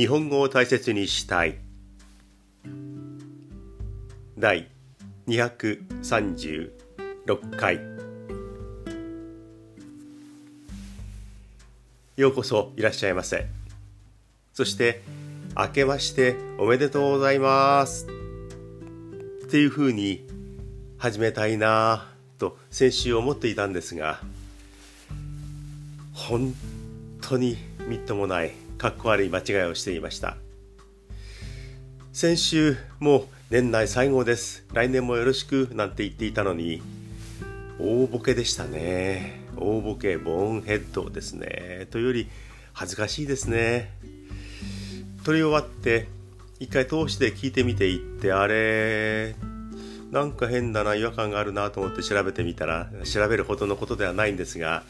日本語を大切にしたい。第236回。ようこそいらっしゃいませ。そして明けましておめでとうございます。っていうふうに始めたいなと先週思っていたんですが本当にみっともないかっこ悪い間違いをしていました。先週もう年内最後です。来年もよろしくなんて言っていたのに大ボケでしたね。大ボケボーンヘッドですね。というより恥ずかしいですね。撮り終わって一回通して聞いてみていってあれなんか変だな違和感があるなと思って調べてみたら調べるほどのことではないんですが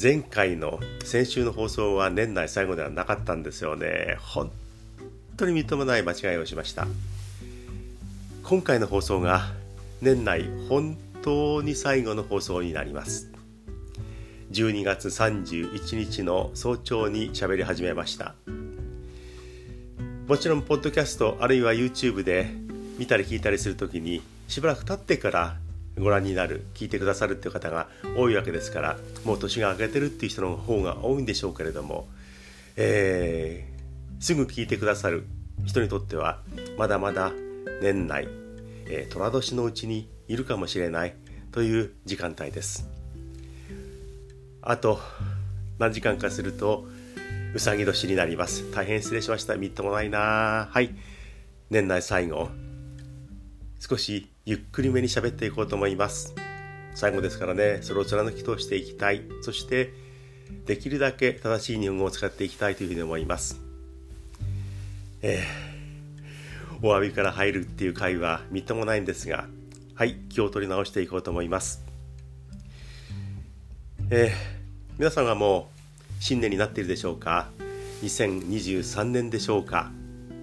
前回の先週の放送は年内最後ではなかったんですよね。本当に認めない間違いをしました。今回の放送が年内本当に最後の放送になります。12月31日の早朝に喋り始めました。もちろんポッドキャストあるいは YouTube で見たり聞いたりする時にしばらく経ってからご覧になる聞いてくださるっていう方が多いわけですからもう年が明けてるっていう人の方が多いんでしょうけれども、えー、すぐ聞いてくださる人にとってはまだまだ年内、えー、寅年のうちにいるかもしれないという時間帯です。あと何時間かするとうさぎ年になります。大変失礼しました。みっともないなはい。年内最後。少しゆっくりめに喋っていこうと思います。最後ですからねそれを貫き通していきたい。そしてできるだけ正しい日本語を使っていきたいというふうに思います。えー、お詫びから入るっていう回はみっともないんですがはい気を取り直していこうと思います。えー、皆さんはもう新年になっているでしょうか？2023年でしょうか？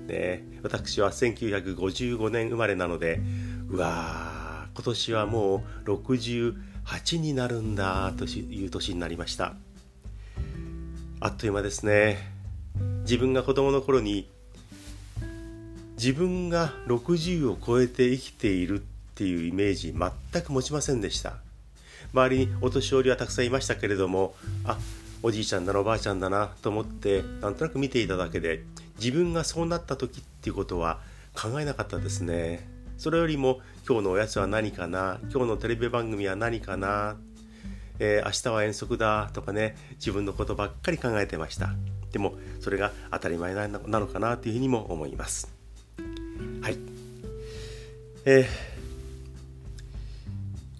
ね、私は1955年生まれなのでうわ今年はもう68になるんだという年になりました。あっという間ですね。自分が子供の頃に自分が60を超えて生きているっていうイメージ全く持ちませんでした。周りにお年寄りはたくさんいましたけれどもあおじいちゃんだなおばあちゃんだなと思ってなんとなく見ていただけで自分がそうなった時っていうことは考えなかったですね。それよりも今日のおやつは何かな？今日のテレビ番組は何かな、えー、明日は遠足だとかね自分のことばっかり考えてました。でもそれが当たり前なのかなというふうにも思います。はい。えー、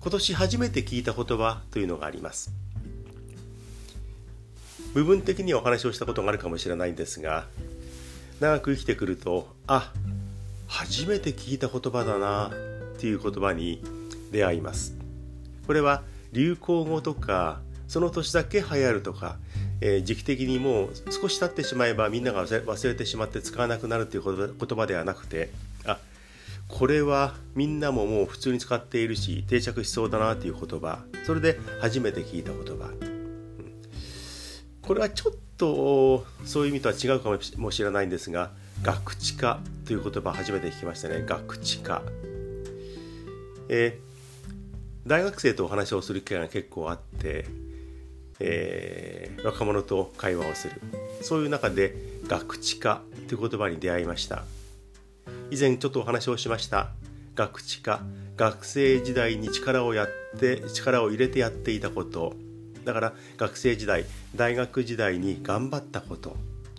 今年初めて聞いた言葉というのがあります。部分的にはお話をしたことがあるかもしれないんですが長く生きてくるとあ初めて聞いた言葉だなっていう言葉に出会います。これは流行語とかその年だけ流行るとか、えー、時期的にもう少し経ってしまえばみんなが忘れてしまって使わなくなるという言葉ではなくてあこれはみんなももう普通に使っているし定着しそうだなという言葉それで初めて聞いた言葉、うん、これはちょっとそういう意味とは違うかもしれないんですが学知化。という言葉初めて聞きましたね。学知化、えー、大学生とお話をする機会が結構あって、えー、若者と会話をする。そういう中で学知化という言葉に出会いました。以前ちょっとお話をしました。学知化学生時代に力をやって力を入れてやっていたこと。だから学生時代大学時代に頑張ったこと。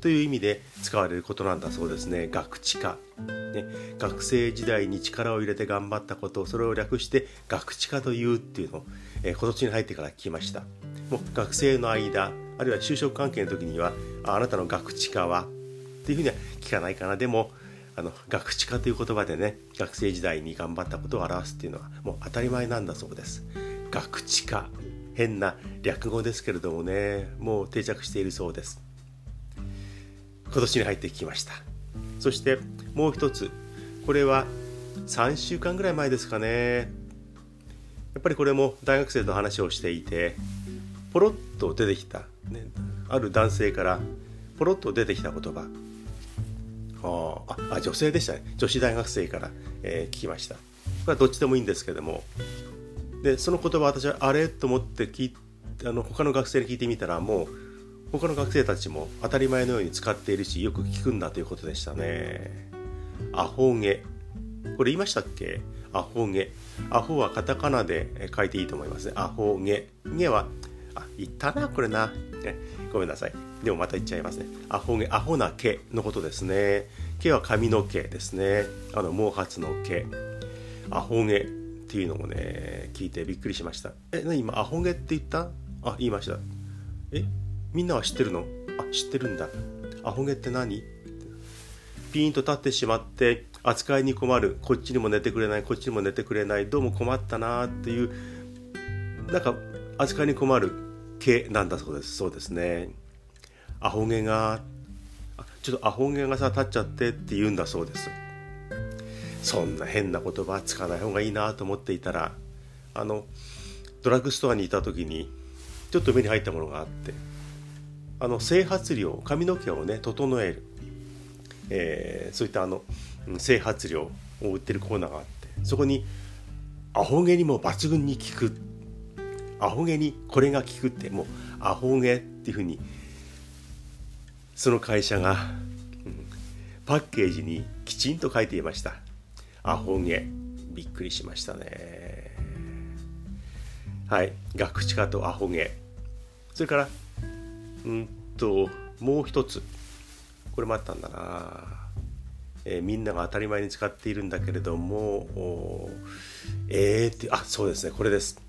という意味で使われることなんだそうですね。学知化、ね、学生時代に力を入れて頑張ったことをそれを略して学知化というっていうのを、えー、今年に入ってから聞きました。もう学生の間あるいは就職関係の時にはあなたの学知化はっていうふうには聞かないかな。でもあの学知化という言葉でね学生時代に頑張ったことを表すっていうのはもう当たり前なんだそうです。学知化。変な略語ですけれどもねもう定着しているそうです。今年に入ってきました。そしてもう一つ。これは3週間ぐらい前ですかね。やっぱりこれも大学生と話をしていてポロッと出てきた、ね、ある男性からポロッと出てきた言葉。ああ女性でしたね。女子大学生から、えー、聞きました。これはどっちでもいいんですけども。でその言葉私はあれと思って聞あの他の学生に聞いてみたらもう他の学生たちも当たり前のように使っているしよく聞くんだということでしたね。アホ毛これ言いましたっけ？アホ毛アホはカタカナで書いていいと思いますね。アホ毛毛はあ言ったなこれな、ごめんなさい。でもまた言っちゃいますね。アホ毛アホな毛のことですね。毛は髪の毛ですね。あの毛髪の毛。アホ毛っていうのもね聞いてびっくりしました。え何今アホ毛って言った？あ言いました。え？みんなは知ってるの？あ知ってるんだ。アホ毛って何？ピーンと立ってしまって扱いに困る。こっちにも寝てくれない。こっちにも寝てくれない。どうも困ったなっていうなんか扱いに困る毛なんだそうです。そうですね。アホ毛がちょっとアホ毛がさ立っちゃってって言うんだそうです。そんな変な言葉使わない方がいいなと思っていたらあのドラッグストアにいた時にちょっと目に入ったものがあってあの整髪料髪の毛をね整える、えー、そういったあの整髪料を売ってるコーナーがあってそこにアホ毛にも抜群に効く。アホ毛にこれが効くってもうアホ毛っていうふうにその会社が、うん、パッケージにきちんと書いていました。アホ毛。びっくりしましたね。はい。ガクチカとアホ毛。それからうんともう一つ。これもあったんだな、えー、みんなが当たり前に使っているんだけれどもえーってあそうですね。これです。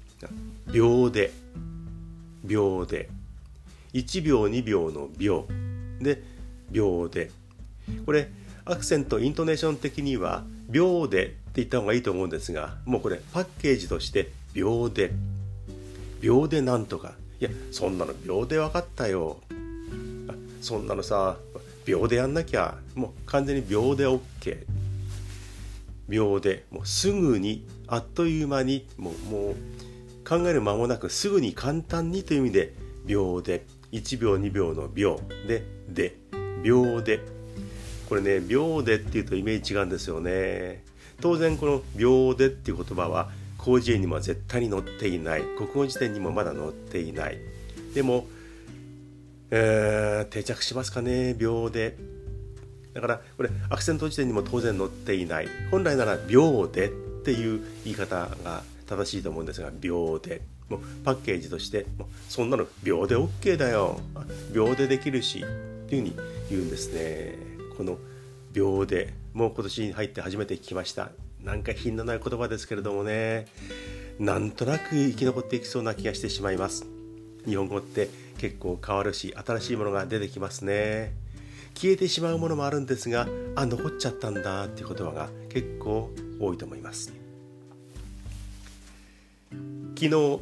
秒で。秒で。1秒2秒の秒。で秒で。これアクセントイントネーション的には秒でって言った方がいいと思うんですがもうこれパッケージとして秒で。秒でなんとか。いやそんなの秒で分かったよ。そんなのさ秒でやんなきゃ。もう完全に秒で OK 秒でもうすぐにあっという間にもうもう考える間もなくすぐに簡単にという意味で秒で。1秒2秒の秒。でで。秒で。これね秒でっていうとイメージ違うんですよね。当然この秒でっていう言葉は広辞苑にも絶対に載っていない。国語辞典にもまだ載っていない。でも、えー、定着しますかね秒で。だからこれアクセント辞典にも当然載っていない。本来なら秒でっていう言い方が正しいと思うんですが秒で。もうパッケージとしてもうそんなの秒で OK だよ。秒でできるしっていうふうに言うんですね。この秒で。もう今年に入って初めて聞きました。なんか品のない言葉ですけれどもね。なんとなく生き残っていきそうな気がしてしまいます。日本語って結構変わるし新しいものが出てきますね。消えてしまうものもあるんですがあ残っちゃったんだっていう言葉が結構多いと思います。昨日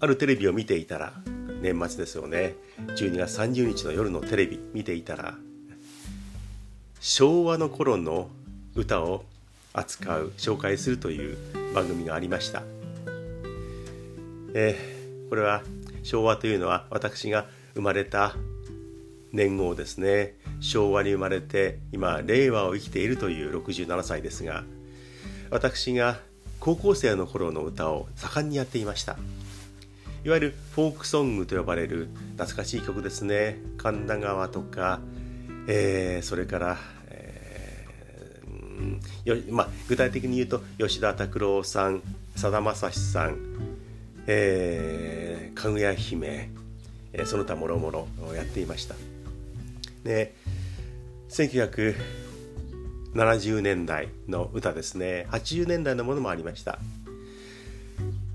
あるテレビを見ていたら年末ですよね。12月30日の夜のテレビ見ていたら昭和の頃の歌を扱う紹介するという番組がありました、えー、これは昭和というのは私が生まれた年号ですね。昭和に生まれて今令和を生きているという67歳ですが私が高校生の頃の歌を盛んにやっていました。いわゆるフォークソングと呼ばれる懐かしい曲ですね。神田川とか、えー、それから、えーまあ、具体的に言うと吉田拓郎さんさだまさしさん、えー、かぐや姫、えー、その他もろもろやっていました。で1970年代の歌ですね。80年代のものもありました。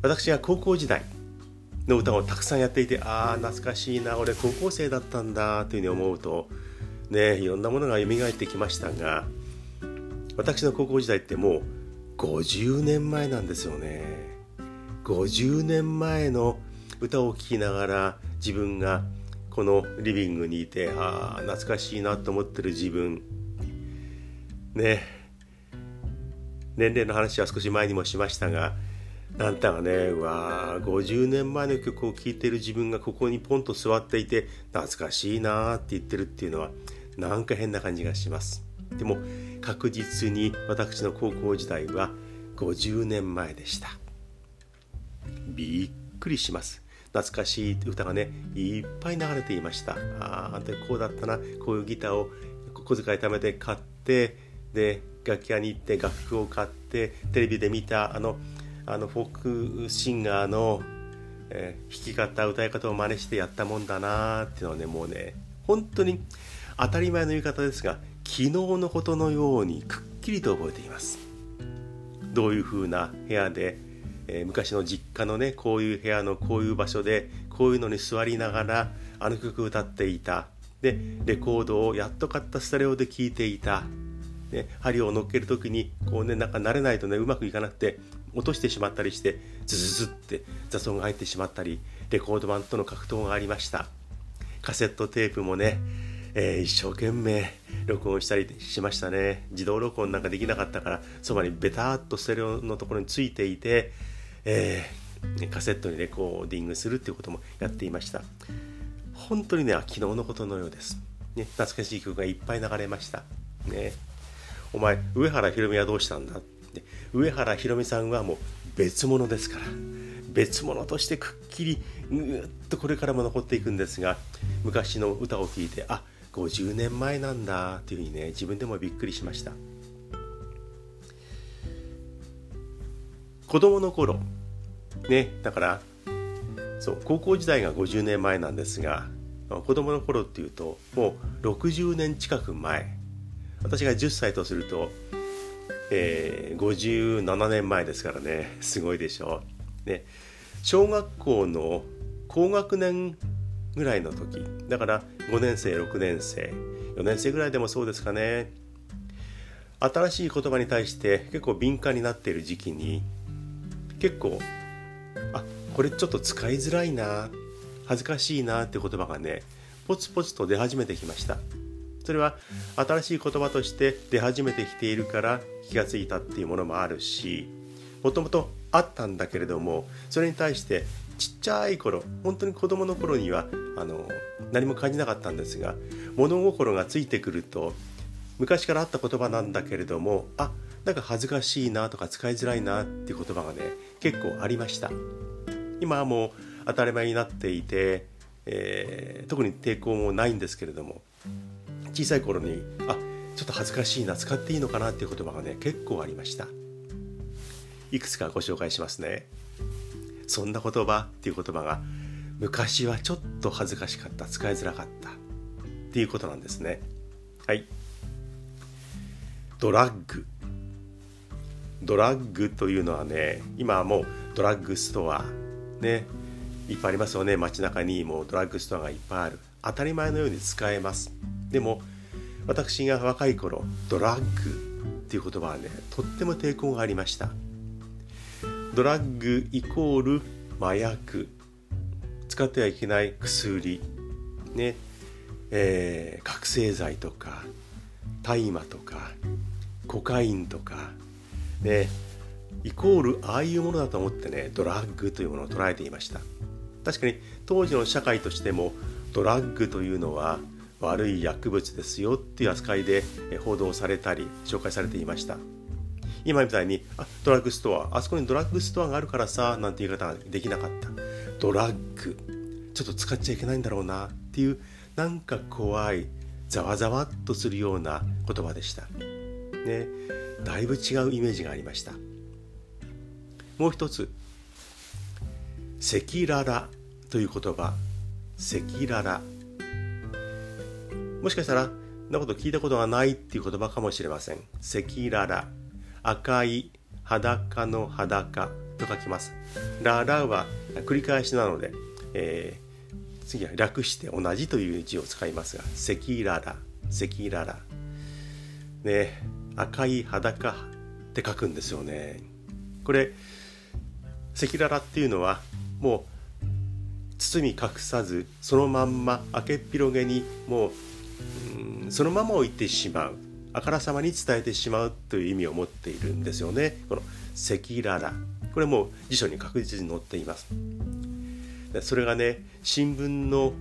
私が高校時代の歌をたくさんやっていてああ懐かしいな俺高校生だったんだというふうに思うとねいろんなものが蘇ってきましたが私の高校時代ってもう50年前なんですよね。50年前の歌を聴きながら自分がこのリビングにいてああ懐かしいなと思ってる自分。ね。年齢の話は少し前にもしましたがあんたがねうわ50年前の曲を聴いてる自分がここにポンと座っていて懐かしいなって言ってるっていうのはなんか変な感じがします。でも確実に私の高校時代は50年前でした。びっくりします。懐かしい歌がねいっぱい流れていました。ああんたこうだったな。こういうギターを小遣い貯めて買ってで楽器屋に行って楽譜を買ってテレビで見たあのあのフォークシンガーの、えー、弾き方歌い方を真似してやったもんだなっていうのはねもうね本当に当たり前の言い方ですが昨日のことのようにくっきりと覚えています。どういう風な部屋で、えー、昔の実家のねこういう部屋のこういう場所でこういうのに座りながらあの曲歌っていた。でレコードをやっと買ったスタレオで聴いていた。ね、針を乗っける時にこうねなんか慣れないとねうまくいかなくて落としてしまったりしてズズズって雑音が入ってしまったりレコード版との格闘がありました。カセットテープもね、えー、一生懸命録音したりしましたね。自動録音なんかできなかったからそばにベターっとステレオのところについていて、えー、カセットにレコーディングするっていうこともやっていました。本当にね昨日のことのようです、ね、懐かしい曲がいっぱい流れました。ね。お前上原ひろみはどうしたんだ？って上原ひろみさんはもう別物ですから別物としてくっきりぐっとこれからも残っていくんですが昔の歌を聴いてあ50年前なんだっていうふうにね自分でもびっくりしました子供の頃ねだからそう高校時代が50年前なんですが子供の頃っていうともう60年近く前私が10歳とすると、えー、57年前ですからねすごいでしょう。ね、小学校の高学年ぐらいの時。だから5年生6年生。4年生ぐらいでもそうですかね。新しい言葉に対して結構敏感になっている時期に結構あこれちょっと使いづらいな恥ずかしいなって言葉がねポツポツと出始めてきました。それは新しい言葉として出始めてきているから気がついたっていうものもあるしもともとあったんだけれどもそれに対してちっちゃい頃本当に子供の頃にはあの何も感じなかったんですが物心がついてくると昔からあった言葉なんだけれどもあなんか恥ずかしいなとか使いづらいなっていう言葉がね結構ありました。今はもう当たり前になっていて、えー、特に抵抗もないんですけれども小さい頃にあちょっと恥ずかしいな使っていいのかなっていう言葉がね結構ありました。いくつかご紹介しますね。そんな言葉っていう言葉が昔はちょっと恥ずかしかった使いづらかったっていうことなんですね。はい。ドラッグ。ドラッグというのはね今はもうドラッグストアねいっぱいありますよね。街中にもうドラッグストアがいっぱいある。当たり前のように使えます。でも私が若い頃ドラッグっていう言葉はねとっても抵抗がありました。ドラッグイコール麻薬。使ってはいけない薬ねえー、覚醒剤とか大麻とかコカインとかねイコールああいうものだと思ってねドラッグというものを捉えていました。確かに当時の社会としてもドラッグというのは悪い薬物ですよっていう扱いで報道されたり紹介されていました。今みたいにあドラッグストアあそこにドラッグストアがあるからさなんて言い方ができなかった。ドラッグ。ちょっと使っちゃいけないんだろうなっていうなんか怖いざわざわっとするような言葉でした。ね。だいぶ違うイメージがありました。もう一つ。赤裸々という言葉。赤裸々。もしかしたら、そんなこと聞いたことがないっていう言葉かもしれません。赤裸々。赤い裸の裸と書きます。ララは繰り返しなので、えー、次は略して同じという字を使いますが、赤裸々、赤裸々。ね、赤い裸って書くんですよね。これ、赤裸々っていうのは、もう包み隠さずそのまんま開けっ広げにもうそのまま置いてしまうあからさまに伝えてしまうという意味を持っているんですよねこの赤裸々これも辞書に確実に載っています。それがね新聞の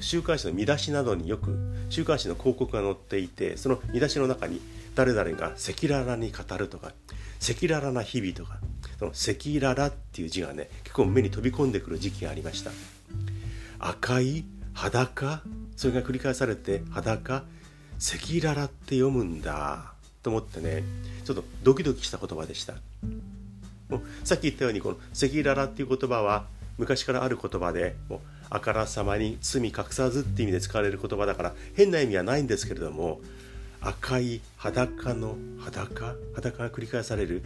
週刊誌の見出しなどによく週刊誌の広告が載っていてその見出しの中に誰々が赤裸々に語るとか赤裸々な日々とかその赤裸々っていう字がね結構目に飛び込んでくる時期がありました。赤い裸それが繰り返されて裸赤裸々って読むんだと思ってねちょっとドキドキした言葉でした。さっき言ったようにこの赤裸々っていう言葉は昔からある言葉でもうあからさまに罪隠さずっていう意味で使われる言葉だから変な意味はないんですけれども赤い裸の裸裸が繰り返される。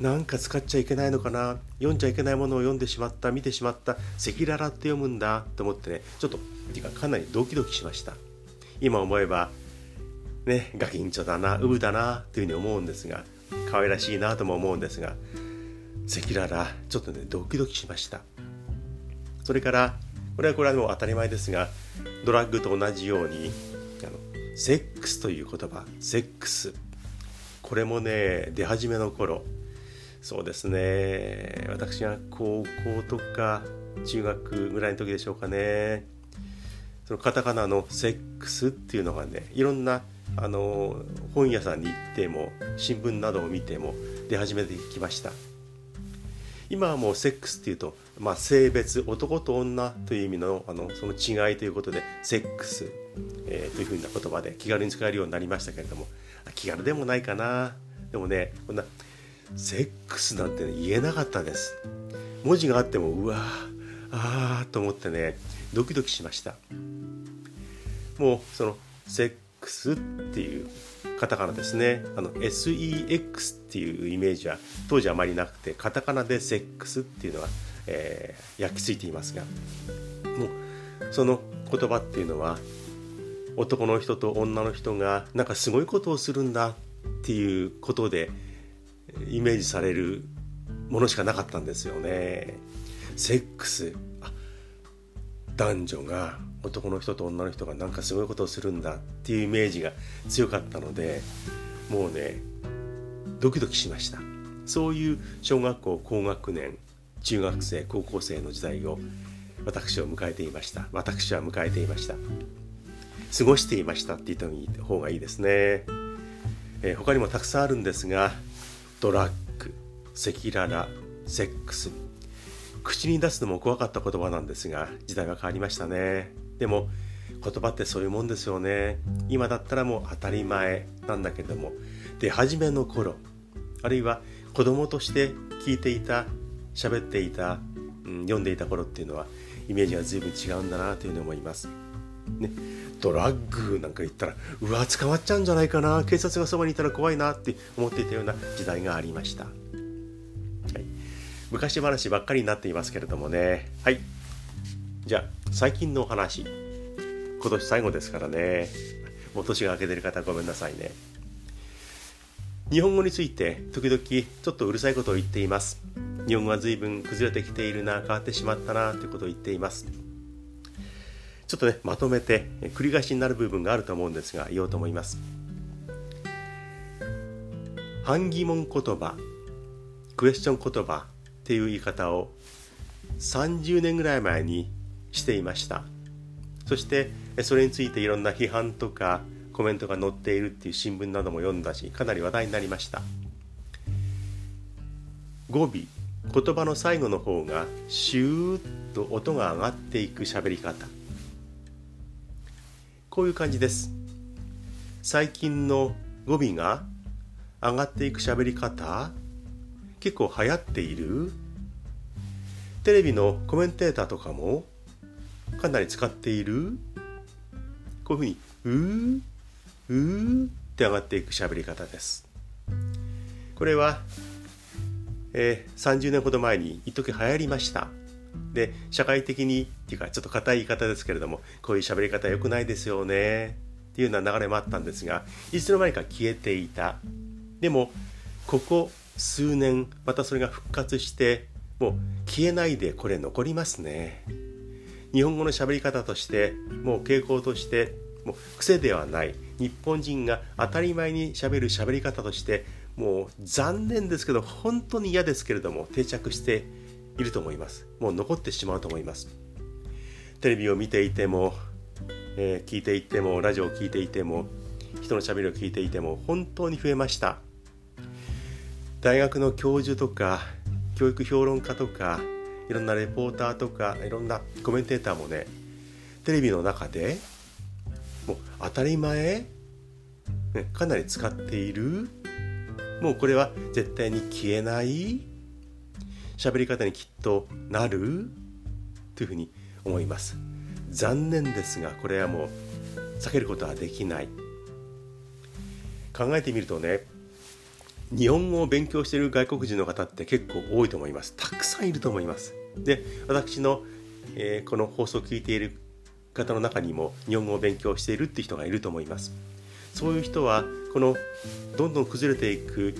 なんか使っちゃいけないのかな読んじゃいけないものを読んでしまった見てしまった赤裸々って読むんだと思ってねちょっとてかかなりドキドキしました。今思えばねガキンチョだなウブだなというふうに思うんですが可愛らしいなとも思うんですが赤裸々ちょっとねドキドキしました。それからこれはこれはもう当たり前ですがドラッグと同じようにあのセックスという言葉セックス。これもね出始めの頃。そうですね。私が高校とか中学ぐらいの時でしょうかね。そのカタカナのセックスっていうのがねいろんなあの本屋さんに行っても新聞などを見ても出始めてきました。今はもうセックスっていうと、まあ、性別男と女という意味のあのその違いということでセックス、えー、というふうな言葉で気軽に使えるようになりましたけれども気軽でもないかな。でもねこんなセックスなんて、言えなかったです。文字があってもうわああと思ってねドキドキしました。もうそのセックスっていうカタカナですねあの SEX っていうイメージは当時あまりなくてカタカナでセックスっていうのは、えー、焼き付いていますがもうその言葉っていうのは男の人と女の人がなんかすごいことをするんだっていうことでイメージされるものしかなかったんですよね。セックス男女が男の人と女の人がなんかすごいことをするんだっていうイメージが強かったのでもうねドキドキしました。そういう小学校高学年中学生高校生の時代を私を迎えていました。私は迎えていました。過ごしていましたって言った方がいいですね、えー、他にもたくさんあるんですがドラッグ赤裸々セックス。口に出すのも怖かった言葉なんですが時代は変わりましたね。でも言葉ってそういうもんですよね。今だったらもう当たり前なんだけれども。で初めの頃あるいは子供として聞いていた喋っていた、うん、読んでいた頃っていうのはイメージが随分違うんだなというふうに思います。ね、ドラッグなんか言ったらうわ捕まっちゃうんじゃないかな。警察がそばにいたら怖いなって思っていたような時代がありました、はい、昔話ばっかりになっていますけれどもね。はい。じゃあ最近のお話。今年最後ですからね。もう年が明けてる方ごめんなさいね。日本語について時々ちょっとうるさいことを言っています。日本語は随分崩れてきているな変わってしまったなということを言っています。ちょっとねまとめて繰り返しになる部分があると思うんですが言おうと思います。反疑問言葉クエスチョン言葉っていう言い方を30年ぐらい前にしていました。そしてそれについていろんな批判とかコメントが載っているっていう新聞なども読んだしかなり話題になりました。語尾言葉の最後の方がシューッと音が上がっていく喋り方。こういう感じです。最近の語尾が上がっていく喋り方結構流行っている。テレビのコメンテーターとかもかなり使っている？こういうふうに「うーうー」って上がっていく喋り方です。これは、えー、30年ほど前に一時流行りました。で社会的にっていうかちょっと硬い言い方ですけれどもこういう喋り方良くないですよね。っていうような流れもあったんですがいつの間にか消えていた。でもここ数年またそれが復活してもう消えないでこれ残りますね。日本語の喋り方としてもう傾向としてもう癖ではない。日本人が当たり前にしゃべる喋り方としてもう残念ですけど本当に嫌ですけれども定着していると思います。もう残ってしまうと思います。テレビを見ていても、えー、聞いていてもラジオを聞いていても人のしゃべりを聞いていても本当に増えました。大学の教授とか教育評論家とかいろんなレポーターとかいろんなコメンテーターもねテレビの中でもう当たり前、ね、かなり使っている。もうこれは絶対に消えない。喋り方にきっとなる。というふうに思います。残念ですがこれはもう避けることはできない。考えてみるとね日本語を勉強している外国人の方って結構多いと思います。たくさんいると思います。で私の、えー、この放送を聞いている方の中にも日本語を勉強しているって人がいると思います。そういう人はこのどんどん崩れていく。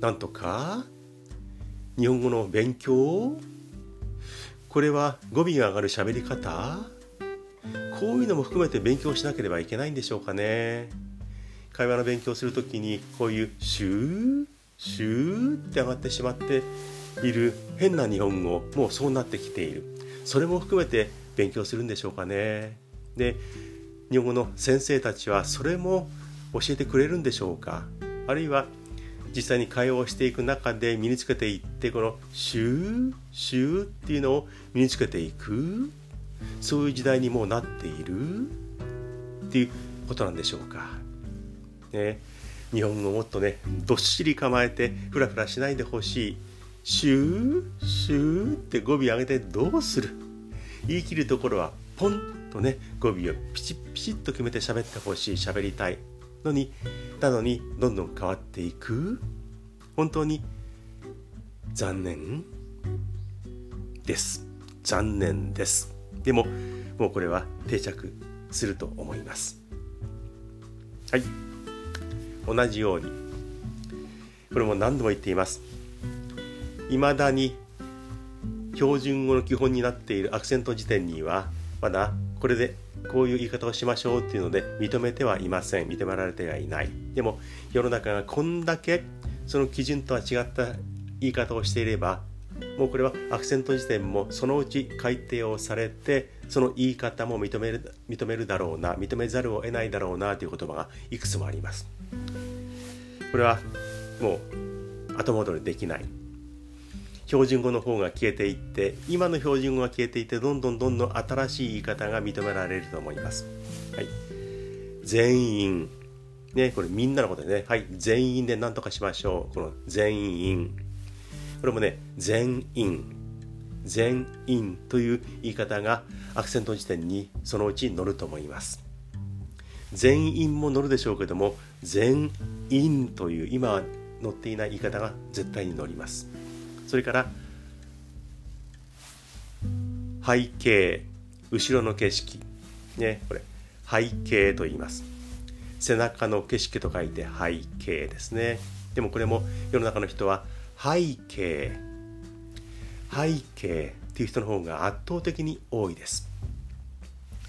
なんとか日本語の勉強これは語尾が上がる喋り方。こういうのも含めて勉強しなければいけないんでしょうかね。会話の勉強する時にこういうシューシューって上がってしまっている変な日本語もうそうなってきている。それも含めて勉強するんでしょうかね。で日本語の先生たちはそれも教えてくれるんでしょうか。あるいは実際に会話をしていく中で身につけていってこの「シューシュー」っていうのを身につけていく。そういう時代にもうなっている。っていうことなんでしょうか。ね、日本語もっとねどっしり構えてフラフラしないでほしい。シューシューって語尾上げてどうする？言い切るところはポンとね語尾をピチッピチッと決めて喋ってほしい。喋りたいのになのにどんどん変わっていく？本当に残念です。残念です。でももうこれは定着すると思います。はい。同じように。これも何度も言っています。いまだに標準語の基本になっているアクセント辞典にはまだこれでこういう言い方をしましょうっていうので認めてはいません。認められてはいない。でも世の中がこんだけその基準とは違った言い方をしていればもうこれはアクセント辞典もそのうち改定をされてその言い方も認める認めるだろうな認めざるを得ないだろうなという言葉がいくつもあります。これはもう後戻りできない。標準語の方が消えていって今の標準語が消えていってどんどんどんどん新しい言い方が認められると思います。はい、全員。ねこれみんなのことでね。はい。全員で何とかしましょう。この全員。これもね全員。全員という言い方がアクセント辞典にそのうち載ると思います。全員も載るでしょうけども全員という今載っていない言い方が絶対に載ります。それから背景後ろの景色。ねこれ背景と言います。背中の景色と書いて背景ですね。でもこれも世の中の人は背景。背景。っていう人の方が圧倒的に多いです。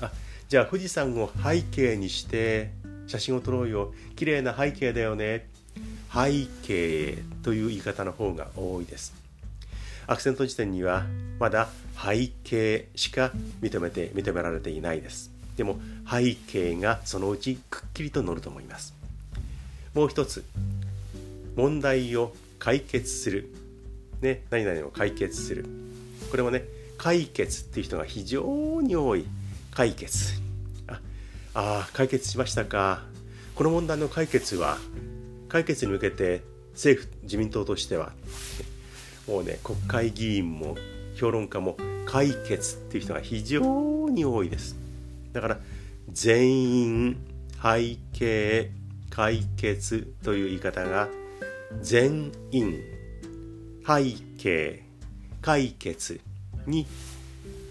あじゃあ富士山を背景にして写真を撮ろうよ。綺麗な背景だよね。背景という言い方の方が多いです。アクセント辞典にはまだ背景しか認めて認められていないです。でも背景がそのうちくっきりと載ると思います。もう一つ問題を解決する。ね何々を解決する。これもね解決っていう人が非常に多い解決。ああ解決しましたか。この問題の解決は解決に向けて政府自民党としてはもうね国会議員も評論家も解決っていう人が非常に多いです。だから全員背景解決という言い方が全員背景解決に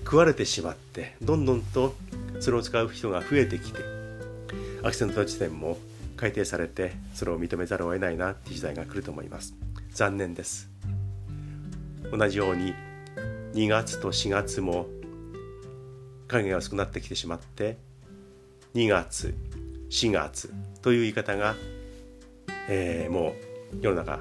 食われてしまってどんどんとそれを使う人が増えてきてアクセント辞典も改定されてそれを認めざるを得ないなっていう時代が来ると思います。残念です。同じように2月と4月も影が薄くなってきてしまって2月4月という言い方が、えー、もう世の中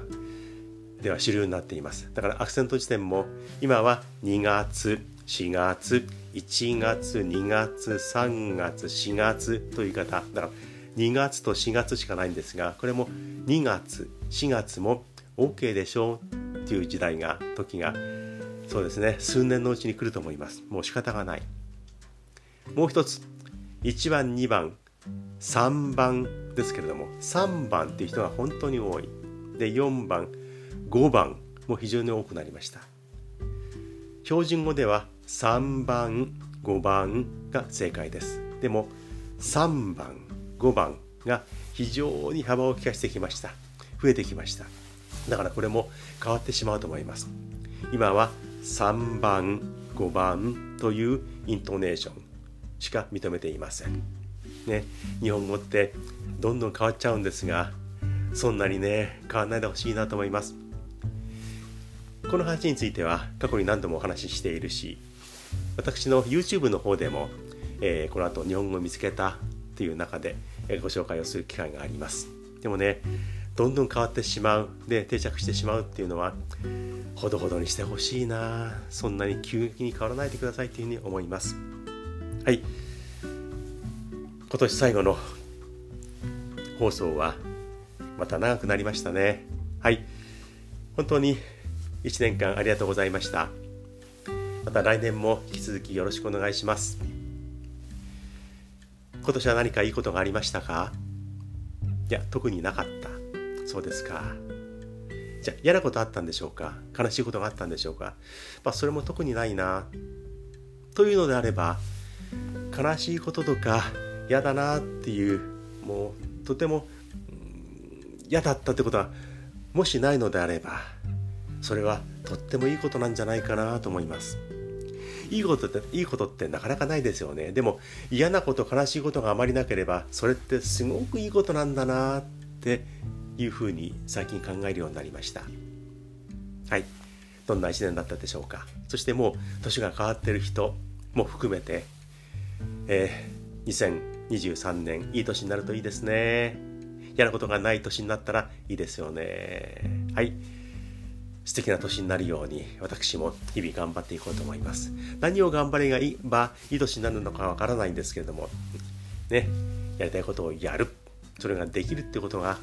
では主流になっています。だからアクセント辞典も今は2月4月1月2月3月4月という方。だから2月と4月しかないんですがこれも2月4月も OK でしょうっていう時代が時がそうですね数年のうちに来ると思います。もう仕方がない。もう一つ1番2番3番ですけれども3番っていう人が本当に多い。で4番5番も非常に多くなりました。標準語では3番5番が正解です。でも3番5番が非常に幅を利かしてきました。増えてきました。だからこれも変わってしまうと思います。今は3番5番というイントネーションしか認めていません。ね日本語ってどんどん変わっちゃうんですがそんなにね変わらないでほしいなと思います。この話については過去に何度もお話ししているし私の YouTube の方でも、えー、この後日本語を見つけたっていう中でご紹介をする機会があります。でもねどんどん変わってしまう。で定着してしまうっていうのはほどほどにしてほしいな。そんなに急激に変わらないでくださいというふうに思います。はい。今年最後の放送はまた長くなりましたね。はい。本当に1年間ありがとうございました。また来年も引き続きよろしくお願いします。今年は何かいいことがありましたか？いや特になかった。そうですか。じゃあ嫌なことあったんでしょうか？悲しいことがあったんでしょうか、まあ、それも特にないな。というのであれば悲しいこととか嫌だなっていうもうとても嫌だったってことはもしないのであればそれはとってもいいことなんじゃないかなと思います。いいことっていいことってなかなかないですよね。でも嫌なこと悲しいことがあまりなければそれってすごくいいことなんだなっていうふうに最近考えるようになりました。はい。どんな1年だったでしょうか。そしてもう年が変わってる人も含めて、えー、2023年いい年になるといいですね。嫌なことがない年になったらいいですよね。はい。素敵な年になるように私も日々頑張っていこうと思います。何を頑張ればいい年になるのかわからないんですけれどもねやりたいことをやる。それができるってことが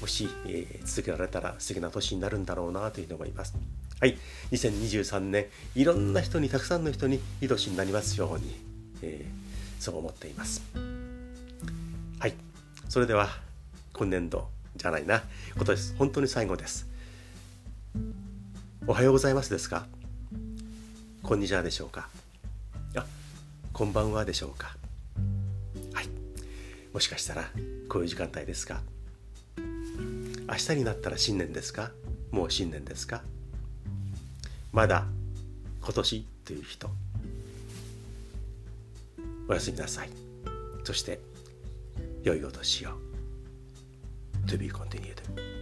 もし、えー、続けられたら素敵な年になるんだろうなというふうに思います。はい。2023年いろんな人にたくさんの人にいい年になりますように、えー、そう思っています。はい。それでは今年度じゃないな。今年本当に最後です。おはようございますですか？こんにちはでしょうか？あこんばんはでしょうか？はい。もしかしたらこういう時間帯ですか？明日になったら新年ですか？もう新年ですか？まだ今年という人おやすみなさい。そして良いお年を。To be continued.